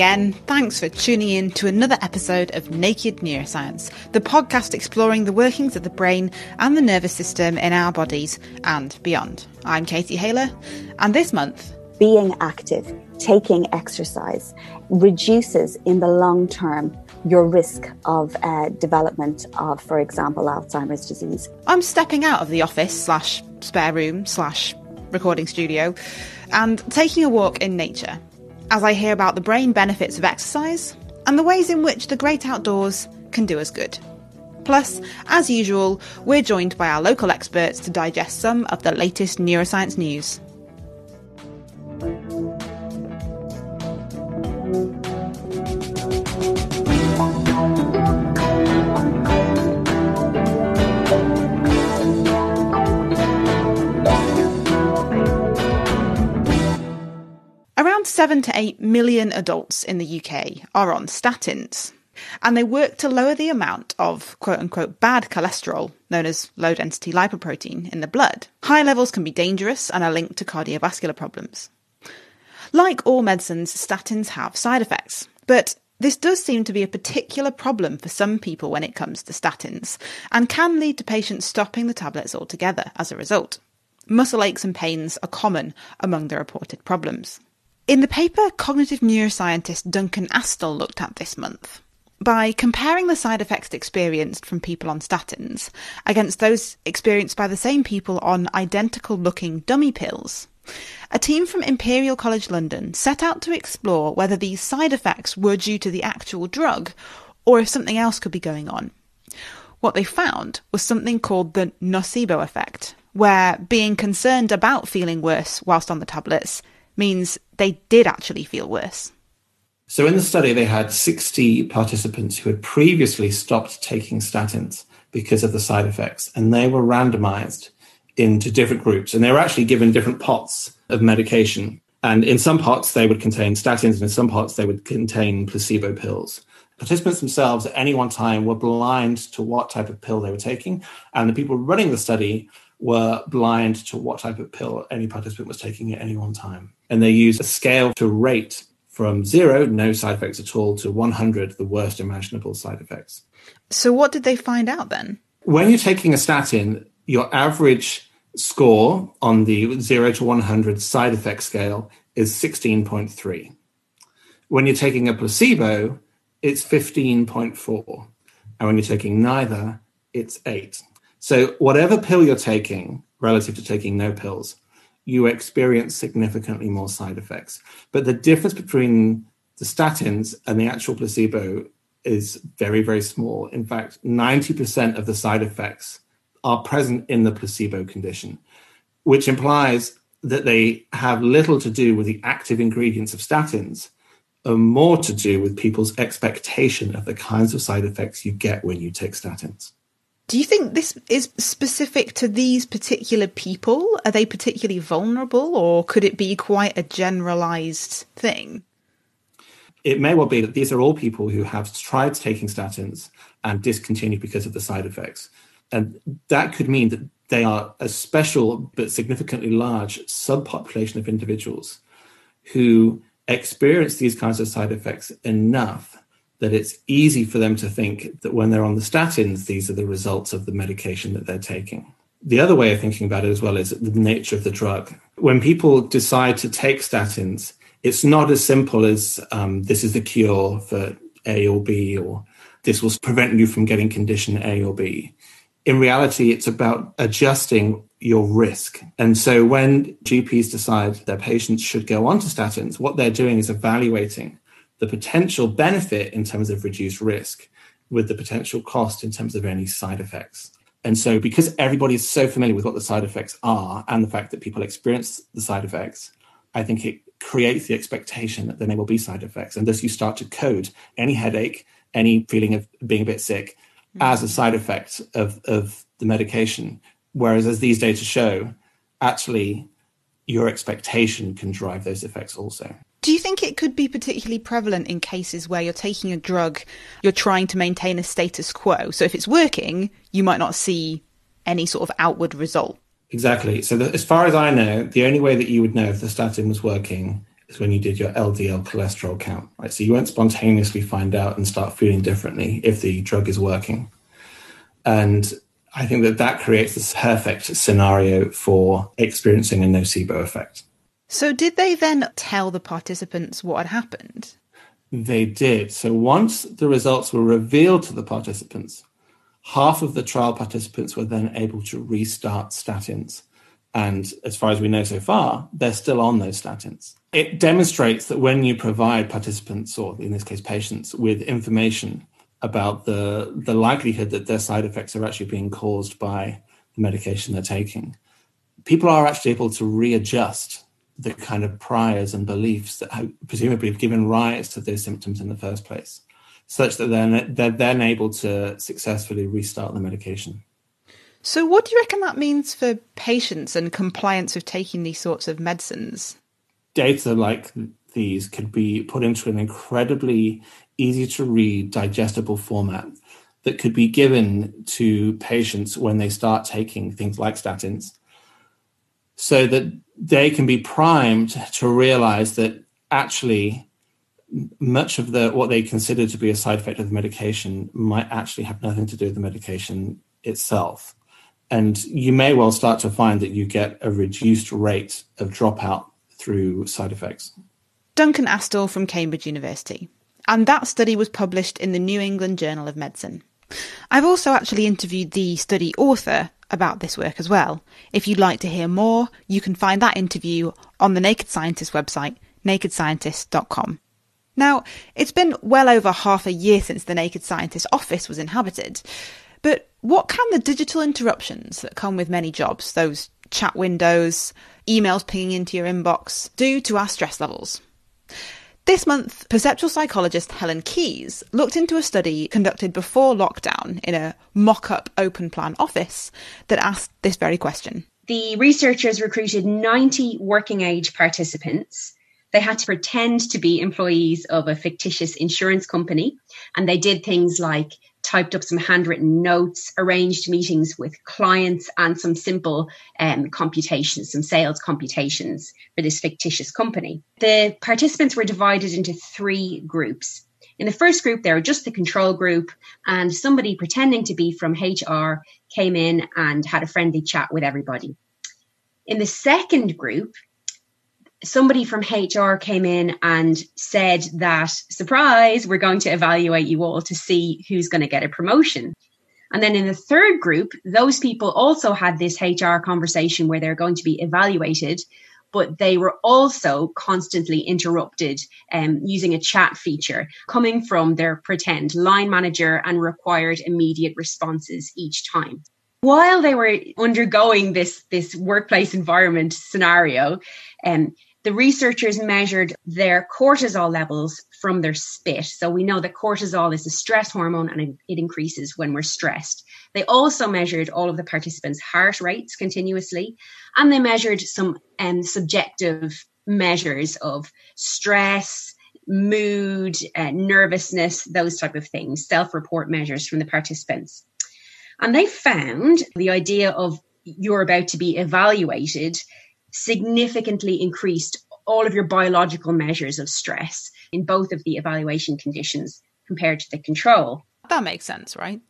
Again. Thanks for tuning in to another episode of Naked Neuroscience, the podcast exploring the workings of the brain and the nervous system in our bodies and beyond. I'm Katie Haylor, and this month, being active, taking exercise, reduces in the long term your risk of uh, development of, for example, Alzheimer's disease. I'm stepping out of the office slash spare room slash recording studio and taking a walk in nature as I hear about the brain benefits of exercise and the ways in which the great outdoors can do us good. Plus, as usual, we're joined by our local experts to digest some of the latest neuroscience news. 7 to 8 million adults in the UK are on statins, and they work to lower the amount of quote unquote bad cholesterol, known as low density lipoprotein, in the blood. High levels can be dangerous and are linked to cardiovascular problems. Like all medicines, statins have side effects, but this does seem to be a particular problem for some people when it comes to statins, and can lead to patients stopping the tablets altogether as a result. Muscle aches and pains are common among the reported problems. In the paper, cognitive neuroscientist Duncan Astle looked at this month. By comparing the side effects experienced from people on statins against those experienced by the same people on identical looking dummy pills, a team from Imperial College London set out to explore whether these side effects were due to the actual drug or if something else could be going on. What they found was something called the nocebo effect, where being concerned about feeling worse whilst on the tablets means they did actually feel worse. So, in the study, they had 60 participants who had previously stopped taking statins because of the side effects, and they were randomized into different groups. And they were actually given different pots of medication. And in some pots, they would contain statins, and in some pots, they would contain placebo pills. Participants themselves at any one time were blind to what type of pill they were taking, and the people running the study were blind to what type of pill any participant was taking at any one time. And they used a scale to rate from zero, no side effects at all, to 100, the worst imaginable side effects. So, what did they find out then? When you're taking a statin, your average score on the 0 to 100 side effect scale is 16.3. When you're taking a placebo, it's 15.4. And when you're taking neither, it's 8. So, whatever pill you're taking relative to taking no pills, you experience significantly more side effects. But the difference between the statins and the actual placebo is very, very small. In fact, 90% of the side effects are present in the placebo condition, which implies that they have little to do with the active ingredients of statins and more to do with people's expectation of the kinds of side effects you get when you take statins. Do you think this is specific to these particular people? Are they particularly vulnerable, or could it be quite a generalized thing? It may well be that these are all people who have tried taking statins and discontinued because of the side effects. And that could mean that they are a special but significantly large subpopulation of individuals who experience these kinds of side effects enough that it's easy for them to think that when they're on the statins, these are the results of the medication that they're taking. The other way of thinking about it as well is the nature of the drug. When people decide to take statins, it's not as simple as um, this is the cure for A or B, or this will prevent you from getting condition A or B. In reality, it's about adjusting your risk. And so when GPs decide their patients should go on to statins, what they're doing is evaluating the potential benefit in terms of reduced risk with the potential cost in terms of any side effects. And so, because everybody is so familiar with what the side effects are and the fact that people experience the side effects, I think it creates the expectation that there may well be side effects. And thus, you start to code any headache, any feeling of being a bit sick mm-hmm. as a side effect of, of the medication. Whereas, as these data show, actually, your expectation can drive those effects also. Do you think it could be particularly prevalent in cases where you're taking a drug, you're trying to maintain a status quo? So if it's working, you might not see any sort of outward result. Exactly. So, the, as far as I know, the only way that you would know if the statin was working is when you did your LDL cholesterol count. Right? So you won't spontaneously find out and start feeling differently if the drug is working. And I think that that creates this perfect scenario for experiencing a nocebo effect. So, did they then tell the participants what had happened? They did. So, once the results were revealed to the participants, half of the trial participants were then able to restart statins. And as far as we know so far, they're still on those statins. It demonstrates that when you provide participants, or in this case patients, with information about the, the likelihood that their side effects are actually being caused by the medication they're taking, people are actually able to readjust the kind of priors and beliefs that have presumably have given rise to those symptoms in the first place, such that they're, they're then able to successfully restart the medication. So, what do you reckon that means for patients and compliance with taking these sorts of medicines? Data like these could be put into an incredibly easy to read, digestible format that could be given to patients when they start taking things like statins so that they can be primed to realize that actually much of the what they consider to be a side effect of the medication might actually have nothing to do with the medication itself and you may well start to find that you get a reduced rate of dropout through side effects. Duncan Astle from Cambridge University. And that study was published in the New England Journal of Medicine. I've also actually interviewed the study author about this work as well. If you'd like to hear more, you can find that interview on the Naked Scientist website, nakedscientist.com. Now, it's been well over half a year since the Naked Scientist office was inhabited, but what can the digital interruptions that come with many jobs, those chat windows, emails pinging into your inbox, do to our stress levels? This month, perceptual psychologist Helen Keyes looked into a study conducted before lockdown in a mock up open plan office that asked this very question. The researchers recruited 90 working age participants. They had to pretend to be employees of a fictitious insurance company, and they did things like typed up some handwritten notes, arranged meetings with clients, and some simple um, computations, some sales computations for this fictitious company. The participants were divided into three groups. In the first group, they were just the control group, and somebody pretending to be from HR came in and had a friendly chat with everybody. In the second group, somebody from HR came in and said that, surprise, we're going to evaluate you all to see who's going to get a promotion. And then in the third group, those people also had this HR conversation where they're going to be evaluated, but they were also constantly interrupted um, using a chat feature coming from their pretend line manager and required immediate responses each time while they were undergoing this this workplace environment scenario, um, the researchers measured their cortisol levels from their spit. So we know that cortisol is a stress hormone and it, increases when we're stressed. They also measured all of the participants' heart rates continuously, and they measured some um, subjective measures of stress, mood, uh, nervousness, those type of things, self-report measures from the participants. And they found the idea of you're about to be evaluated significantly increased all of your biological measures of stress in both of the evaluation conditions compared to the control. That makes sense, right?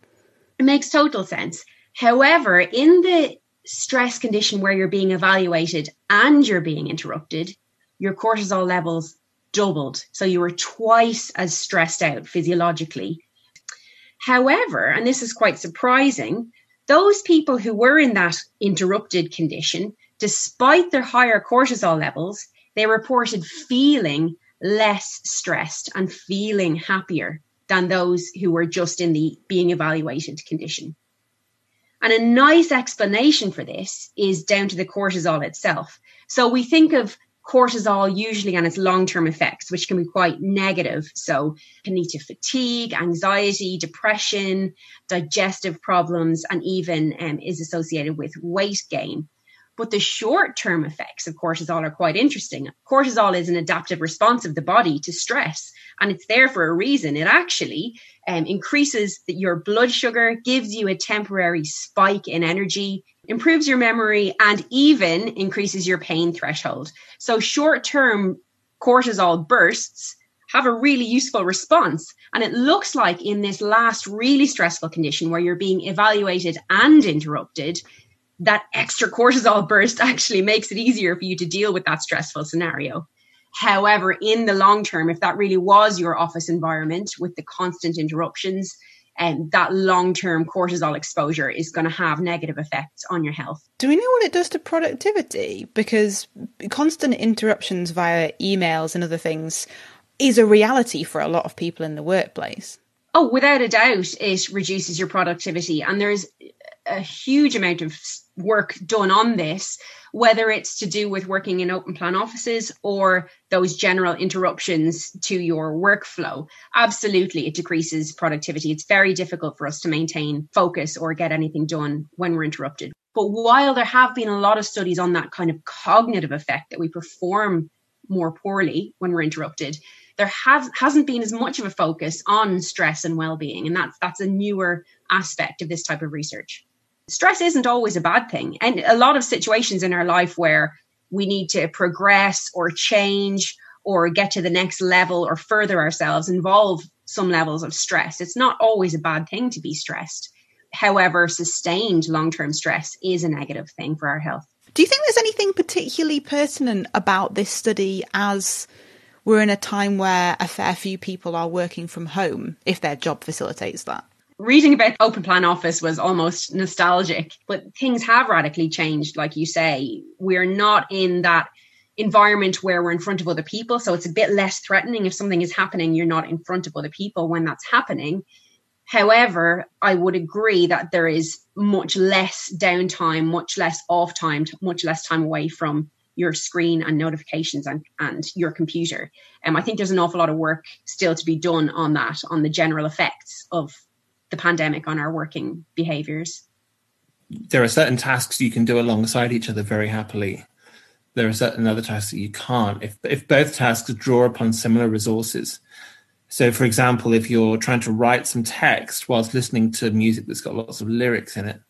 It makes total sense. However, in the stress condition where you're being evaluated and you're being interrupted, your cortisol levels doubled. So you were twice as stressed out physiologically. However, and this is quite surprising, those people who were in that interrupted condition Despite their higher cortisol levels, they reported feeling less stressed and feeling happier than those who were just in the being evaluated condition. And a nice explanation for this is down to the cortisol itself. So we think of cortisol usually and its long-term effects, which can be quite negative. So can lead to fatigue, anxiety, depression, digestive problems, and even um, is associated with weight gain. But the short term effects of cortisol are quite interesting. Cortisol is an adaptive response of the body to stress, and it's there for a reason. It actually um, increases your blood sugar, gives you a temporary spike in energy, improves your memory, and even increases your pain threshold. So, short term cortisol bursts have a really useful response. And it looks like in this last really stressful condition where you're being evaluated and interrupted, that extra cortisol burst actually makes it easier for you to deal with that stressful scenario. However, in the long term, if that really was your office environment with the constant interruptions, and um, that long term cortisol exposure is going to have negative effects on your health. Do we know what it does to productivity? Because constant interruptions via emails and other things is a reality for a lot of people in the workplace. Oh, without a doubt, it reduces your productivity. And there's a huge amount of work done on this, whether it's to do with working in open plan offices or those general interruptions to your workflow. Absolutely, it decreases productivity. It's very difficult for us to maintain focus or get anything done when we're interrupted. But while there have been a lot of studies on that kind of cognitive effect that we perform more poorly when we're interrupted, there has hasn't been as much of a focus on stress and well-being and that's that's a newer aspect of this type of research stress isn't always a bad thing. And a lot of situations in our life where we need to progress or change or get to the next level or further ourselves involve some levels of stress. It's not always a bad thing to be stressed. However sustained long-term stress is a negative thing for our health. Do you think there's anything particularly pertinent about this study as we're in a time where a fair few people are working from home if their job facilitates that. Reading about the open plan office was almost nostalgic, but things have radically changed. Like you say, we're not in that environment where we're in front of other people. So it's a bit less threatening. If something is happening, you're not in front of other people when that's happening. However, I would agree that there is much less downtime, much less off time, much less time away from your screen and notifications and, and your computer. And um, I think there's an awful lot of work still to be done on that, on the general effects of the pandemic on our working behaviors. There are certain tasks you can do alongside each other very happily. There are certain other tasks that you can't. If, if both tasks draw upon similar resources, so, for example, if you're trying to write some text whilst listening to music that's got lots of lyrics in it,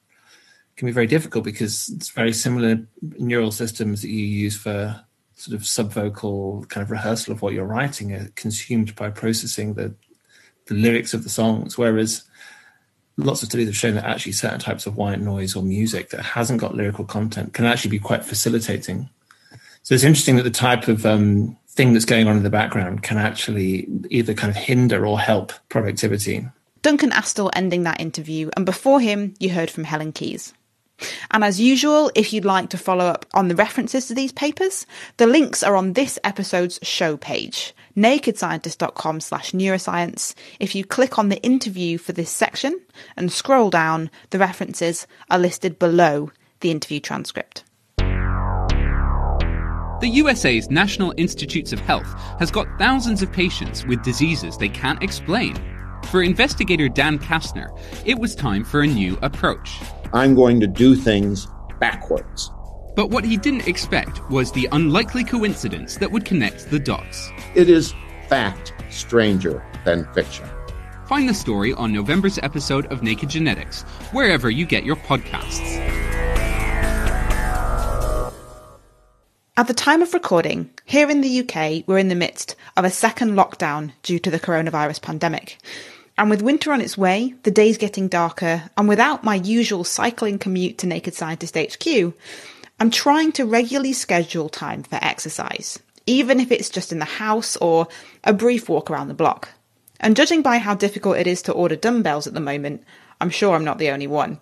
can be very difficult because it's very similar neural systems that you use for sort of subvocal kind of rehearsal of what you're writing are consumed by processing the the lyrics of the songs whereas lots of studies have shown that actually certain types of white noise or music that hasn't got lyrical content can actually be quite facilitating so it's interesting that the type of um, thing that's going on in the background can actually either kind of hinder or help productivity Duncan Astle ending that interview, and before him, you heard from Helen Keyes. And as usual, if you'd like to follow up on the references to these papers, the links are on this episode's show page, nakedscientist.com slash neuroscience. If you click on the interview for this section and scroll down, the references are listed below the interview transcript. The USA's National Institutes of Health has got thousands of patients with diseases they can't explain. For investigator Dan Kastner, it was time for a new approach. I'm going to do things backwards. But what he didn't expect was the unlikely coincidence that would connect the dots. It is fact stranger than fiction. Find the story on November's episode of Naked Genetics, wherever you get your podcasts. At the time of recording, here in the UK, we're in the midst of a second lockdown due to the coronavirus pandemic. And with winter on its way, the days getting darker, and without my usual cycling commute to Naked Scientist HQ, I'm trying to regularly schedule time for exercise, even if it's just in the house or a brief walk around the block. And judging by how difficult it is to order dumbbells at the moment, I'm sure I'm not the only one.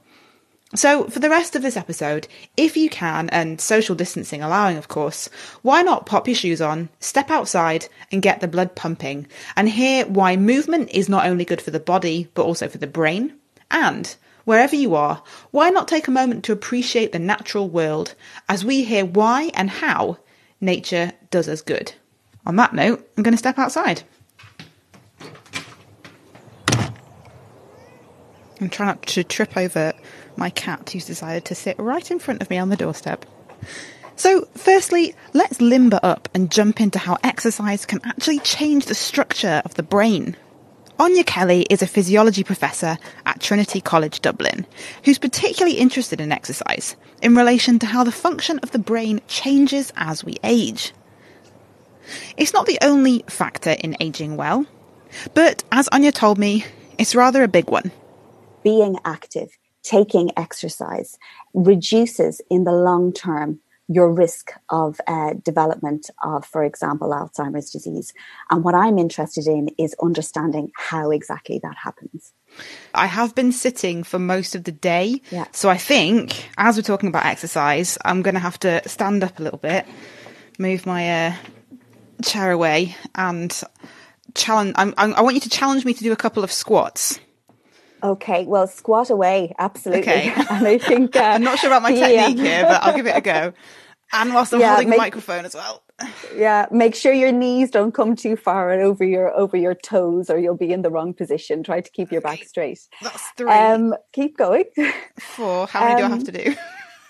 So, for the rest of this episode, if you can, and social distancing allowing, of course, why not pop your shoes on, step outside, and get the blood pumping, and hear why movement is not only good for the body, but also for the brain? And, wherever you are, why not take a moment to appreciate the natural world as we hear why and how nature does us good? On that note, I'm going to step outside. And try not to trip over my cat who's decided to sit right in front of me on the doorstep. So, firstly, let's limber up and jump into how exercise can actually change the structure of the brain. Áine Kelly is a physiology professor at Trinity College Dublin, who's particularly interested in exercise in relation to how the function of the brain changes as we age. It's not the only factor in aging well, but as Áine told me, it's rather a big one. Being active, taking exercise, reduces in the long term your risk of uh, development of, for example, Alzheimer's disease. And what I'm interested in is understanding how exactly that happens. I have been sitting for most of the day. Yeah. So I think, as we're talking about exercise, I'm going to have to stand up a little bit, move my uh, chair away, and challenge. I'm, I'm, I want you to challenge me to do a couple of squats. Okay, well, squat away, absolutely. Okay. and I think uh, I'm not sure about my the, technique here, but I'll give it a go. And whilst I'm Yeah, holding make- a microphone as well. yeah, make sure your knees don't come too far and over your over your toes, or you'll be in the wrong position. Try to keep your back straight. That's three, Um, keep going. four. How many do I um, have to do?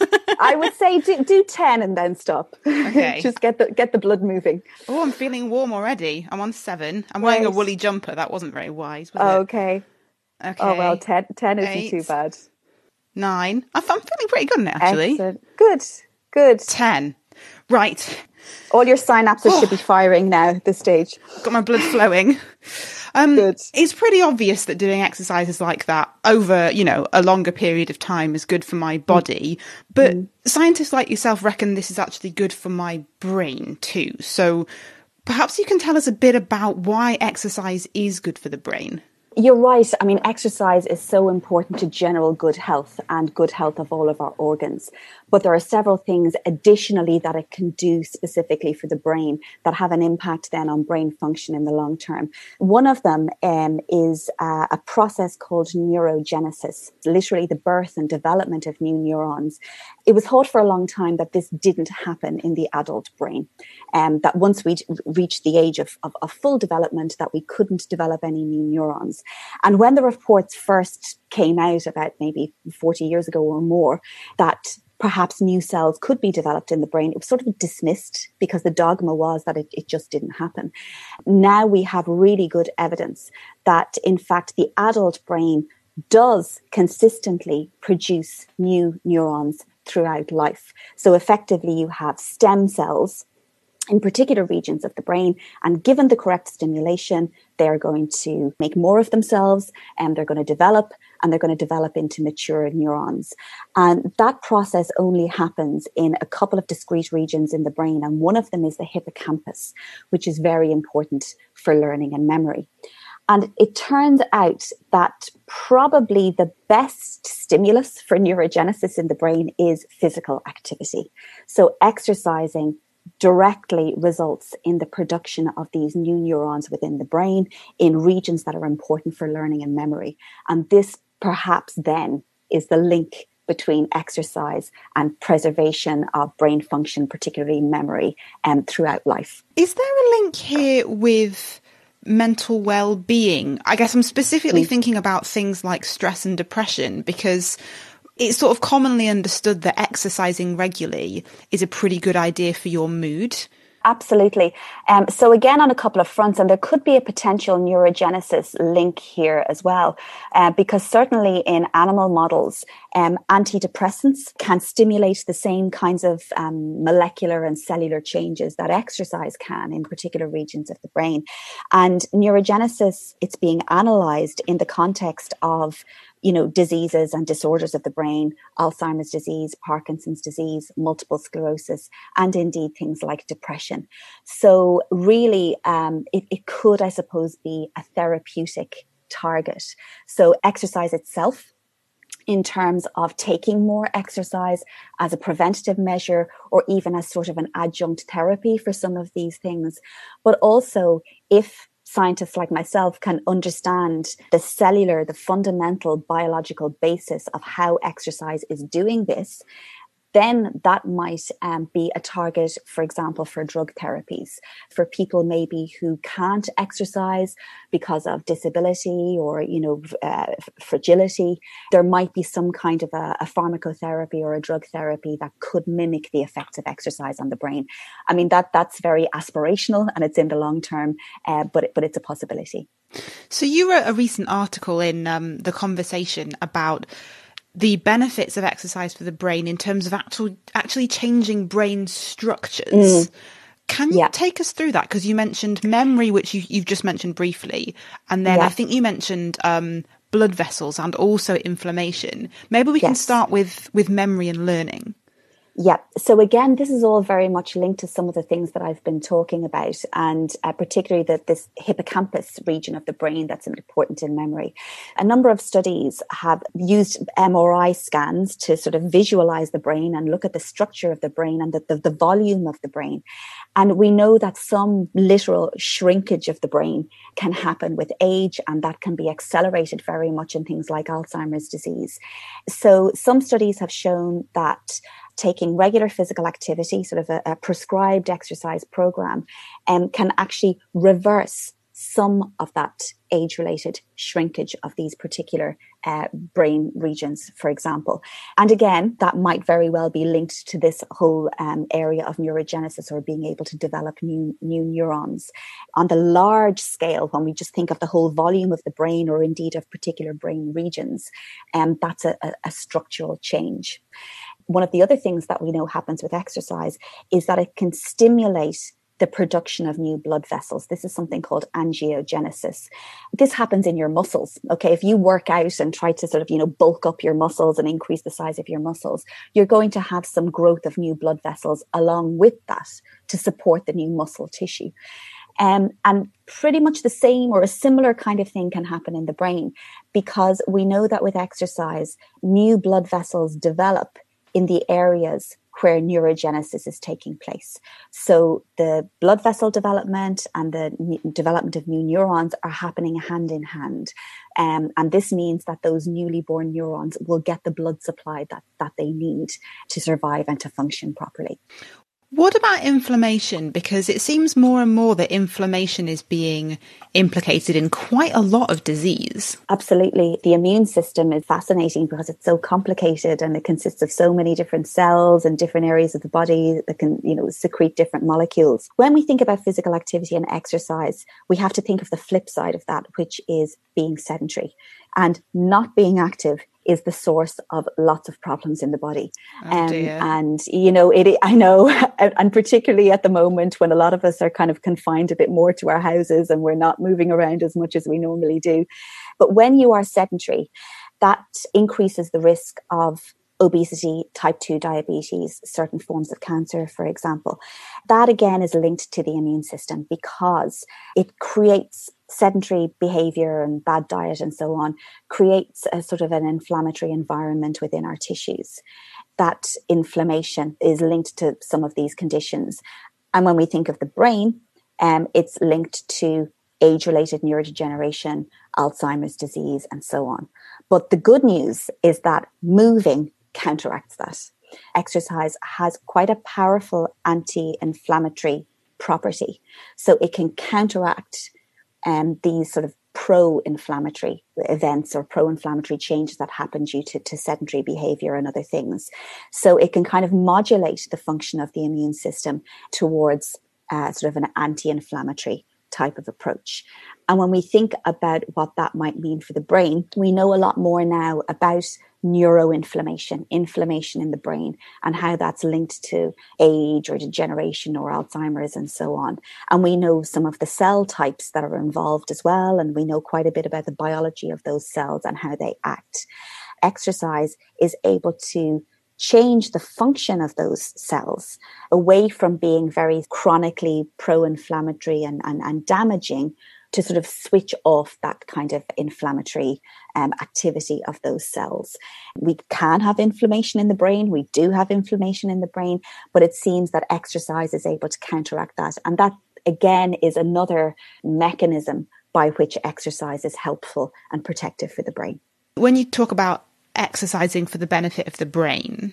I would say do, do ten and then stop. Okay. Just get the get the blood moving. Oh, I'm feeling warm already. I'm on seven. I'm wearing a woolly jumper. That wasn't very wise, was Okay. it? Okay. Oh well, 10, 10 isn't too bad. Nine. I'm feeling pretty good in it, actually. Excellent. Good. Good. Ten. Right. All your synapses should be firing now at this stage. Got my blood flowing. Um, Good. It's pretty obvious that doing exercises like that over, you know, a longer period of time is good for my body. But scientists like yourself reckon this is actually good for my brain too. So perhaps you can tell us a bit about why exercise is good for the brain. You're right. I mean, exercise is so important to general good health and good health of all of our organs. But there are several things additionally that it can do specifically for the brain that have an impact then on brain function in the long term. One of them um, is uh, a process called neurogenesis, literally the birth and development of new neurons. It was thought for a long time that this didn't happen in the adult brain, um, that once we reached the age of, of, of full development, that we couldn't develop any new neurons. And when the reports first came out about maybe 40 years ago or more, that perhaps new cells could be developed in the brain, it was sort of dismissed because the dogma was that it, it just didn't happen. Now we have really good evidence that, in fact, the adult brain does consistently produce new neurons throughout life. So effectively, you have stem cells in particular regions of the brain. And given the correct stimulation, they're going to make more of themselves and they're going to develop and they're going to develop into mature neurons. And that process only happens in a couple of discrete regions in the brain. And one of them is the hippocampus, which is very important for learning and memory. And it turns out that probably the best stimulus for neurogenesis in the brain is physical activity. So exercising directly results in the production of these new neurons within the brain in regions that are important for learning and memory. And this perhaps then is the link between exercise and preservation of brain function, particularly memory, um, throughout life. Is there a link here with mental well being? I guess I'm specifically thinking about things like stress and depression because it's sort of commonly understood that exercising regularly is a pretty good idea for your mood. Absolutely. Um, so again, on a couple of fronts, and there could be a potential neurogenesis link here as well, uh, because certainly in animal models, um, antidepressants can stimulate the same kinds of um, molecular and cellular changes that exercise can in particular regions of the brain. And neurogenesis, it's being analyzed in the context of you know, diseases and disorders of the brain, Alzheimer's disease, Parkinson's disease, multiple sclerosis, and indeed things like depression. So really, um, it, it could, I suppose, be a therapeutic target. So exercise itself in terms of taking more exercise as a preventative measure or even as sort of an adjunct therapy for some of these things. But also if scientists like myself can understand the cellular, the fundamental biological basis of how exercise is doing this, then that might um, be a target, for example, for drug therapies for people maybe who can't exercise because of disability or you know uh, fragility. There might be some kind of a, a pharmacotherapy or a drug therapy that could mimic the effects of exercise on the brain. I mean that that's very aspirational and it's in the long term, uh, but but it's a possibility. So you wrote a recent article in um, the conversation about the benefits of exercise for the brain in terms of actual, actually changing brain structures. Can you take us through that? Because you mentioned memory, which you, have just mentioned briefly, and then I think you mentioned um, blood vessels and also inflammation. Maybe we yes. can start with with memory and learning. Yeah. So again, this is all very much linked to some of the things that I've been talking about, and uh, particularly that this hippocampus region of the brain that's important in memory. A number of studies have used MRI scans to sort of visualize the brain and look at the structure of the brain and the, the, the volume of the brain. And we know that some literal shrinkage of the brain can happen with age, and that can be accelerated very much in things like Alzheimer's disease. So some studies have shown that taking regular physical activity, sort of a, a prescribed exercise program, um, can actually reverse some of that age related shrinkage of these particular uh, brain regions, for example. And again, that might very well be linked to this whole um, area of neurogenesis or being able to develop new, new neurons. On the large scale, when we just think of the whole volume of the brain or indeed of particular brain regions, um, that's a, a, a structural change one of the other things that we know happens with exercise is that it can stimulate the production of new blood vessels. This is something called angiogenesis. This happens in your muscles. Okay. If you work out and try to sort of, you know, bulk up your muscles and increase the size of your muscles, you're going to have some growth of new blood vessels along with that to support the new muscle tissue. Um, and pretty much the same or a similar kind of thing can happen in the brain because we know that with exercise, new blood vessels develop in the areas where neurogenesis is taking place. So the blood vessel development and the development of new neurons are happening hand in hand. Um, and this means that those newly born neurons will get the blood supply that, that they need to survive and to function properly. What about inflammation? Because it seems more and more that inflammation is being implicated in quite a lot of disease. Absolutely. The immune system is fascinating because it's so complicated and it consists of so many different cells and different areas of the body that can, you know, secrete different molecules. When we think about physical activity and exercise, we have to think of the flip side of that, which is being sedentary and not being active is the source of lots of problems in the body. Oh, um, and, you know, it, I know, and particularly at the moment when a lot of us are kind of confined a bit more to our houses and we're not moving around as much as we normally do. But when you are sedentary, that increases the risk of obesity, type 2 diabetes, certain forms of cancer, for example. That again is linked to the immune system because it creates sedentary behavior and bad diet and so on creates a sort of an inflammatory environment within our tissues. That inflammation is linked to some of these conditions. And when we think of the brain, um, it's linked to age related neurodegeneration, Alzheimer's disease, and so on. But the good news is that moving counteracts that. Exercise has quite a powerful anti inflammatory property. So it can counteract um, these sort of pro-inflammatory events or pro-inflammatory changes that happen due to, to, sedentary behavior and other things. So it can kind of modulate the function of the immune system towards uh, sort of an anti-inflammatory type of approach. And when we think about what that might mean for the brain, we know a lot more now about neuroinflammation, inflammation in the brain, and how that's linked to age or degeneration or Alzheimer's and so on. And we know some of the cell types that are involved as well, and we know quite a bit about the biology of those cells and how they act. Exercise is able to change the function of those cells away from being very chronically pro-inflammatory and, and, and damaging to sort of switch off that kind of inflammatory um, activity of those cells. We can have inflammation in the brain. We do have inflammation in the brain, but it seems that exercise is able to counteract that. And that, again, is another mechanism by which exercise is helpful and protective for the brain. When you talk about exercising for the benefit of the brain,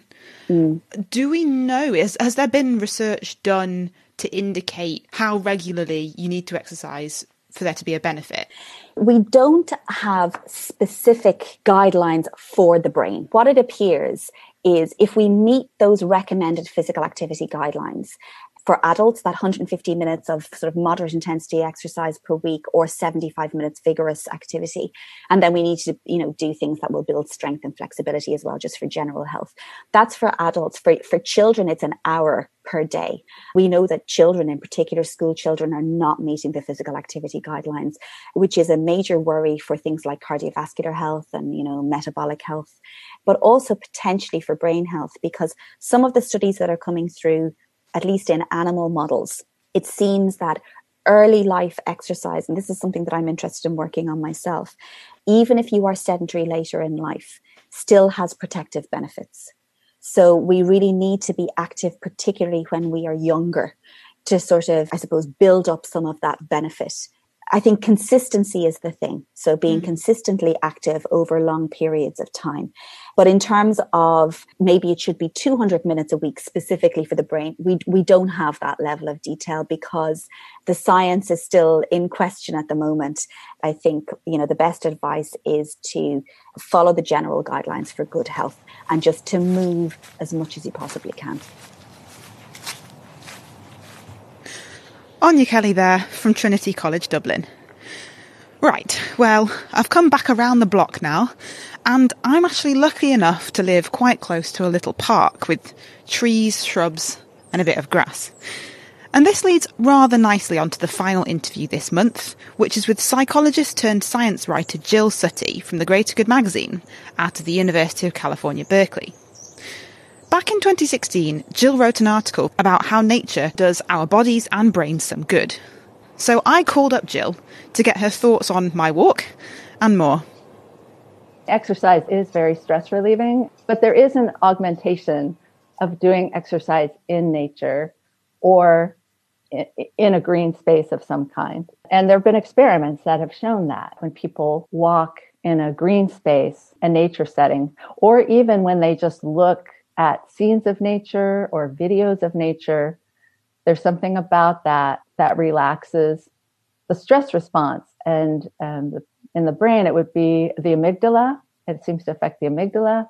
mm. do we know, is, has there been research done to indicate how regularly you need to exercise for there to be a benefit? We don't have specific guidelines for the brain. What it appears is if we meet those recommended physical activity guidelines, for adults, that 150 minutes of sort of moderate intensity exercise per week or 75 minutes vigorous activity. And then we need to, you know, do things that will build strength and flexibility as well, just for general health. That's for adults. For, for children, it's an hour per day. We know that children, in particular school children, are not meeting the physical activity guidelines, which is a major worry for things like cardiovascular health and, you know, metabolic health, but also potentially for brain health, because some of the studies that are coming through at least in animal models, it seems that early life exercise, and this is something that I'm interested in working on myself, even if you are sedentary later in life, still has protective benefits. So we really need to be active, particularly when we are younger, to sort of, I suppose, build up some of that benefit I think consistency is the thing. So being mm consistently active over long periods of time. But in terms of maybe it should be 200 minutes a week specifically for the brain, we, we don't have that level of detail because the science is still in question at the moment. I think, you know, the best advice is to follow the general guidelines for good health and just to move as much as you possibly can. Áine Kelly there from Trinity College Dublin. Right, well, I've come back around the block now, and I'm actually lucky enough to live quite close to a little park with trees, shrubs, and a bit of grass. And this leads rather nicely onto the final interview this month, which is with psychologist turned science writer Jill Suttie from the Greater Good magazine out of the University of California, Berkeley. Back in 2016, Jill wrote an article about how nature does our bodies and brains some good. So I called up Jill to get her thoughts on my walk and more. Exercise is very stress relieving, but there is an augmentation of doing exercise in nature or in a green space of some kind. And there have been experiments that have shown that when people walk in a green space, a nature setting, or even when they just look at scenes of nature or videos of nature, there's something about that that relaxes the stress response. And um, in the brain, it would be the amygdala. It seems to affect the amygdala,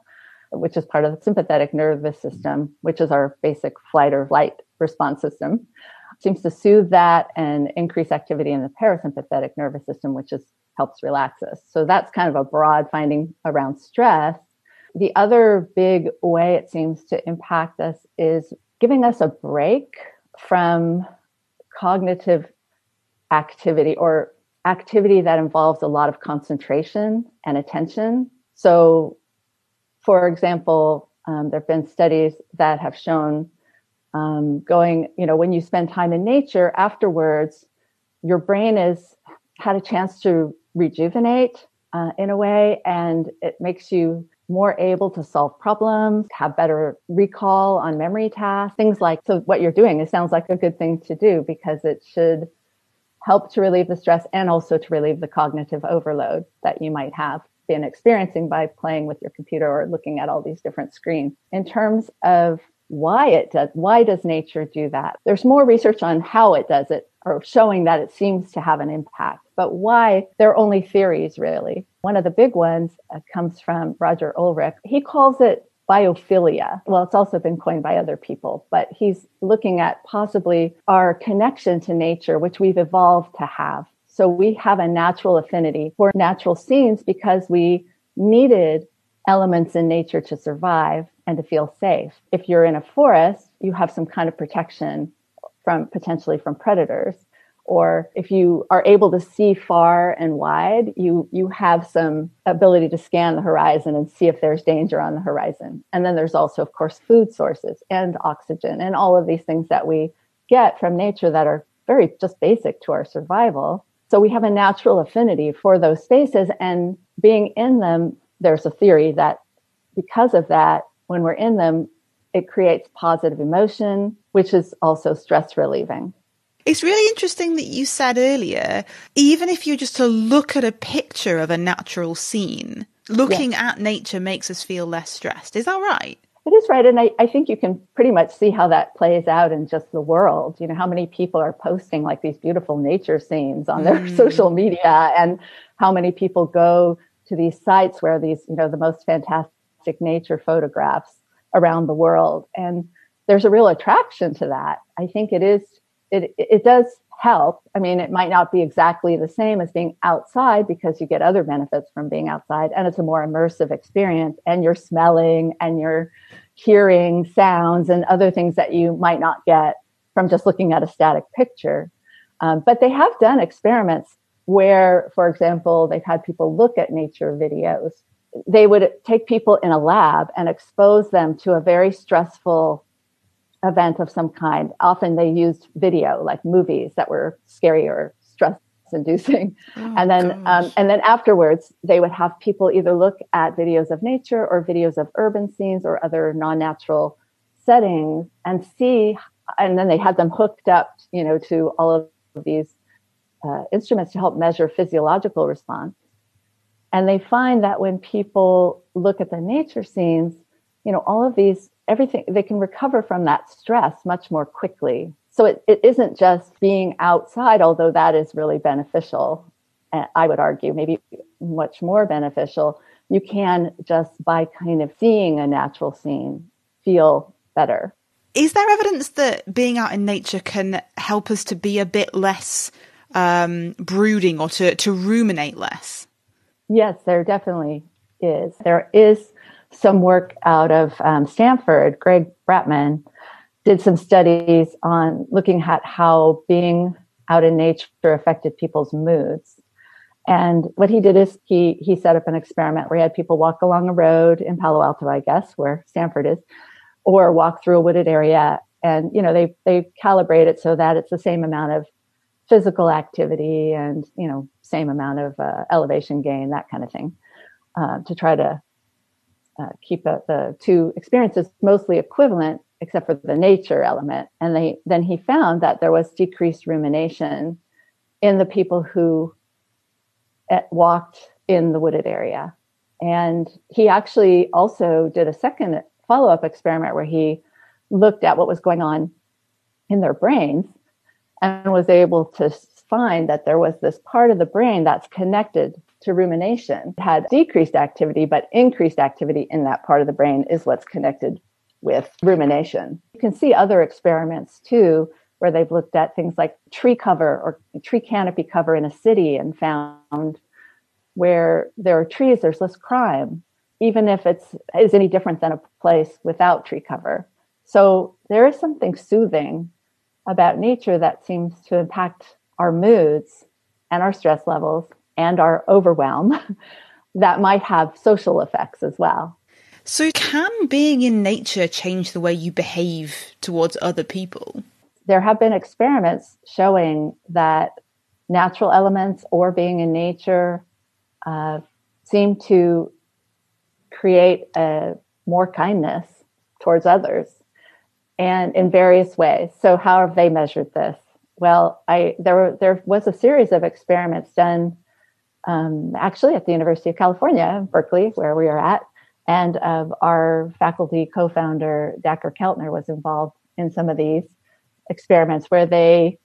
which is part of the sympathetic nervous system, which is our basic flight or flight response system. It seems to soothe that and increase activity in the parasympathetic nervous system, which is helps relax us. So that's kind of a broad finding around stress the other big way it seems to impact us is giving us a break from cognitive activity or activity that involves a lot of concentration and attention. So, for example, um, there have been studies that have shown um, going, you know, when you spend time in nature afterwards, your brain has had a chance to rejuvenate uh, in a way, and it makes you more able to solve problems, have better recall on memory tasks, things like so what you're doing it sounds like a good thing to do because it should help to relieve the stress and also to relieve the cognitive overload that you might have been experiencing by playing with your computer or looking at all these different screens. In terms of why it does why does nature do that? There's more research on how it does it or showing that it seems to have an impact. But why? They're only theories, really. One of the big ones uh, comes from Roger Ulrich. He calls it biophilia. Well, it's also been coined by other people, but he's looking at possibly our connection to nature, which we've evolved to have. So we have a natural affinity for natural scenes because we needed elements in nature to survive and to feel safe. If you're in a forest, you have some kind of protection from potentially from predators or if you are able to see far and wide you you have some ability to scan the horizon and see if there's danger on the horizon and then there's also of course food sources and oxygen and all of these things that we get from nature that are very just basic to our survival so we have a natural affinity for those spaces and being in them there's a theory that because of that when we're in them it creates positive emotion which is also stress relieving. It's really interesting that you said earlier, even if you're just to look at a picture of a natural scene, looking yes. at nature makes us feel less stressed. Is that right? It is right. And I, I think you can pretty much see how that plays out in just the world. You know, how many people are posting like these beautiful nature scenes on their mm. social media and how many people go to these sites where these, you know, the most fantastic nature photographs around the world. And there's a real attraction to that. I think it is, it, it does help. I mean, it might not be exactly the same as being outside because you get other benefits from being outside and it's a more immersive experience and you're smelling and you're hearing sounds and other things that you might not get from just looking at a static picture. Um, but they have done experiments where, for example, they've had people look at nature videos. They would take people in a lab and expose them to a very stressful event of some kind. Often they used video, like movies that were scary or stress inducing. Oh, and then, um, and then afterwards, they would have people either look at videos of nature or videos of urban scenes or other non-natural settings and see, and then they had them hooked up, you know, to all of these uh, instruments to help measure physiological response. And they find that when people look at the nature scenes, you know, all of these, everything, they can recover from that stress much more quickly. So it, it isn't just being outside, although that is really beneficial. I would argue maybe much more beneficial. You can just by kind of seeing a natural scene feel better. Is there evidence that being out in nature can help us to be a bit less um, brooding or to, to ruminate less? Yes, there definitely is. There is some work out of um, Stanford. Greg Bratman did some studies on looking at how being out in nature affected people's moods. And what he did is he he set up an experiment where he had people walk along a road in Palo Alto, I guess, where Stanford is, or walk through a wooded area. And you know they they calibrate it so that it's the same amount of physical activity and you know same amount of uh, elevation gain that kind of thing uh, to try to uh, keep the two experiences mostly equivalent except for the nature element. And they then he found that there was decreased rumination in the people who at, eh, walked in the wooded area. And he actually also did a second follow-up experiment where he looked at what was going on in their brains and was able to find that there was this part of the brain that's connected to rumination. Had decreased activity but increased activity in that part of the brain is what's connected with rumination. You can see other experiments too where they've looked at things like tree cover or tree canopy cover in a city and found where there are trees there's less crime even if it's is any different than a place without tree cover. So there is something soothing about nature that seems to impact our moods and our stress levels and our overwhelm that might have social effects as well. So, can being in nature change the way you behave towards other people? There have been experiments showing that natural elements or being in nature uh, seem to create a more kindness towards others and in various ways. So how have they measured this? Well, I there were there was a series of experiments done um, actually at the University of California, Berkeley, where we are at, and uh, our faculty co-founder Dacher Keltner was involved in some of these experiments where they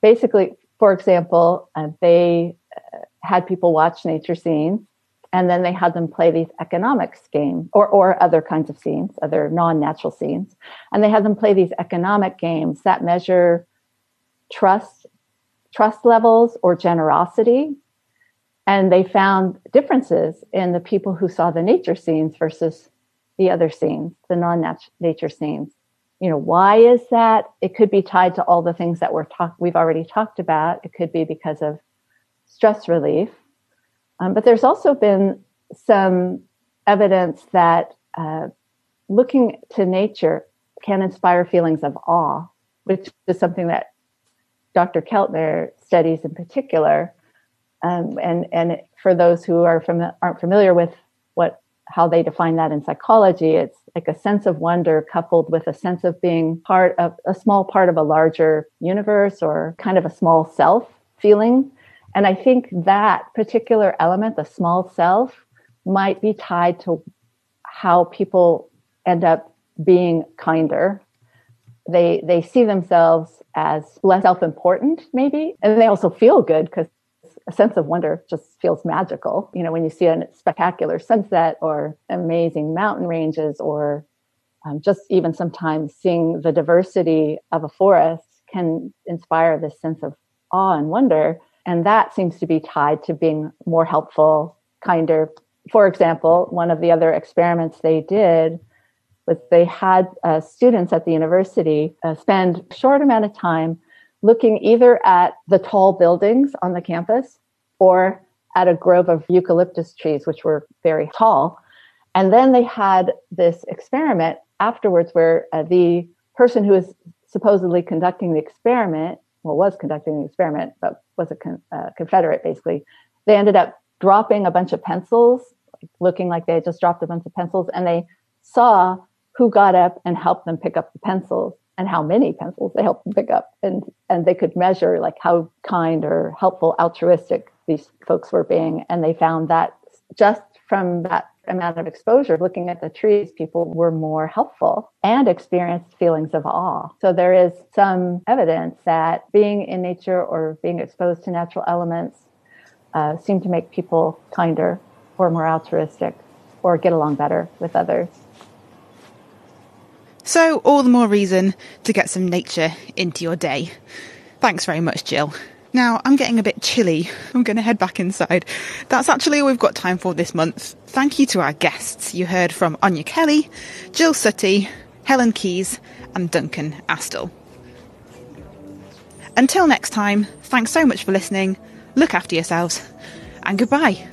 basically, for example, uh, they uh, had people watch nature scenes and then they had them play these economics games or, or other kinds of scenes other non-natural scenes. And they had them play these economic games that measure trust trust levels or generosity and they found differences in the people who saw the nature scenes versus the other scenes the non-nature scenes you know why is that it could be tied to all the things that we're talk- we've already talked about it could be because of stress relief um, but there's also been some evidence that uh, looking to nature can inspire feelings of awe, which is something that Dr. Keltner studies in particular. Um, and and for those who are from aren't familiar with what how they define that in psychology, it's like a sense of wonder coupled with a sense of being part of a small part of a larger universe or kind of a small self feeling and I think that particular element, the small self, might be tied to how people end up being kinder. They they see themselves as less self-important, maybe, and they also feel good because a sense of wonder just feels magical. You know, when you see a spectacular sunset or amazing mountain ranges or um, just even sometimes seeing the diversity of a forest can inspire this sense of awe and wonder. And that seems to be tied to being more helpful, kinder. For example, one of the other experiments they did was they had uh, students at the university uh, spend a short amount of time looking either at the tall buildings on the campus or at a grove of eucalyptus trees, which were very tall. And then they had this experiment afterwards where uh, the person who was supposedly conducting the experiment, well, was conducting the experiment, but was a con- uh, Confederate basically, they ended up dropping a bunch of pencils, looking like they had just dropped a bunch of pencils, and they saw who got up and helped them pick up the pencils and how many pencils they helped them pick up. And, and they could measure like how kind or helpful, altruistic these folks were being. And they found that just from that amount of exposure, looking at the trees, people were more helpful and experienced feelings of awe. So there is some evidence that being in nature or being exposed to natural elements uh, seem to make people kinder or more altruistic or get along better with others. So, all the more reason to get some nature into your day. Thanks very much, Jill. Now, I'm getting a bit chilly. I'm going to head back inside. That's actually all we've got time for this month. Thank you to our guests. You heard from Áine Kelly, Jill Suttie, Helen Keyes, and Duncan Astle. Until next time, thanks so much for listening. Look after yourselves, and goodbye.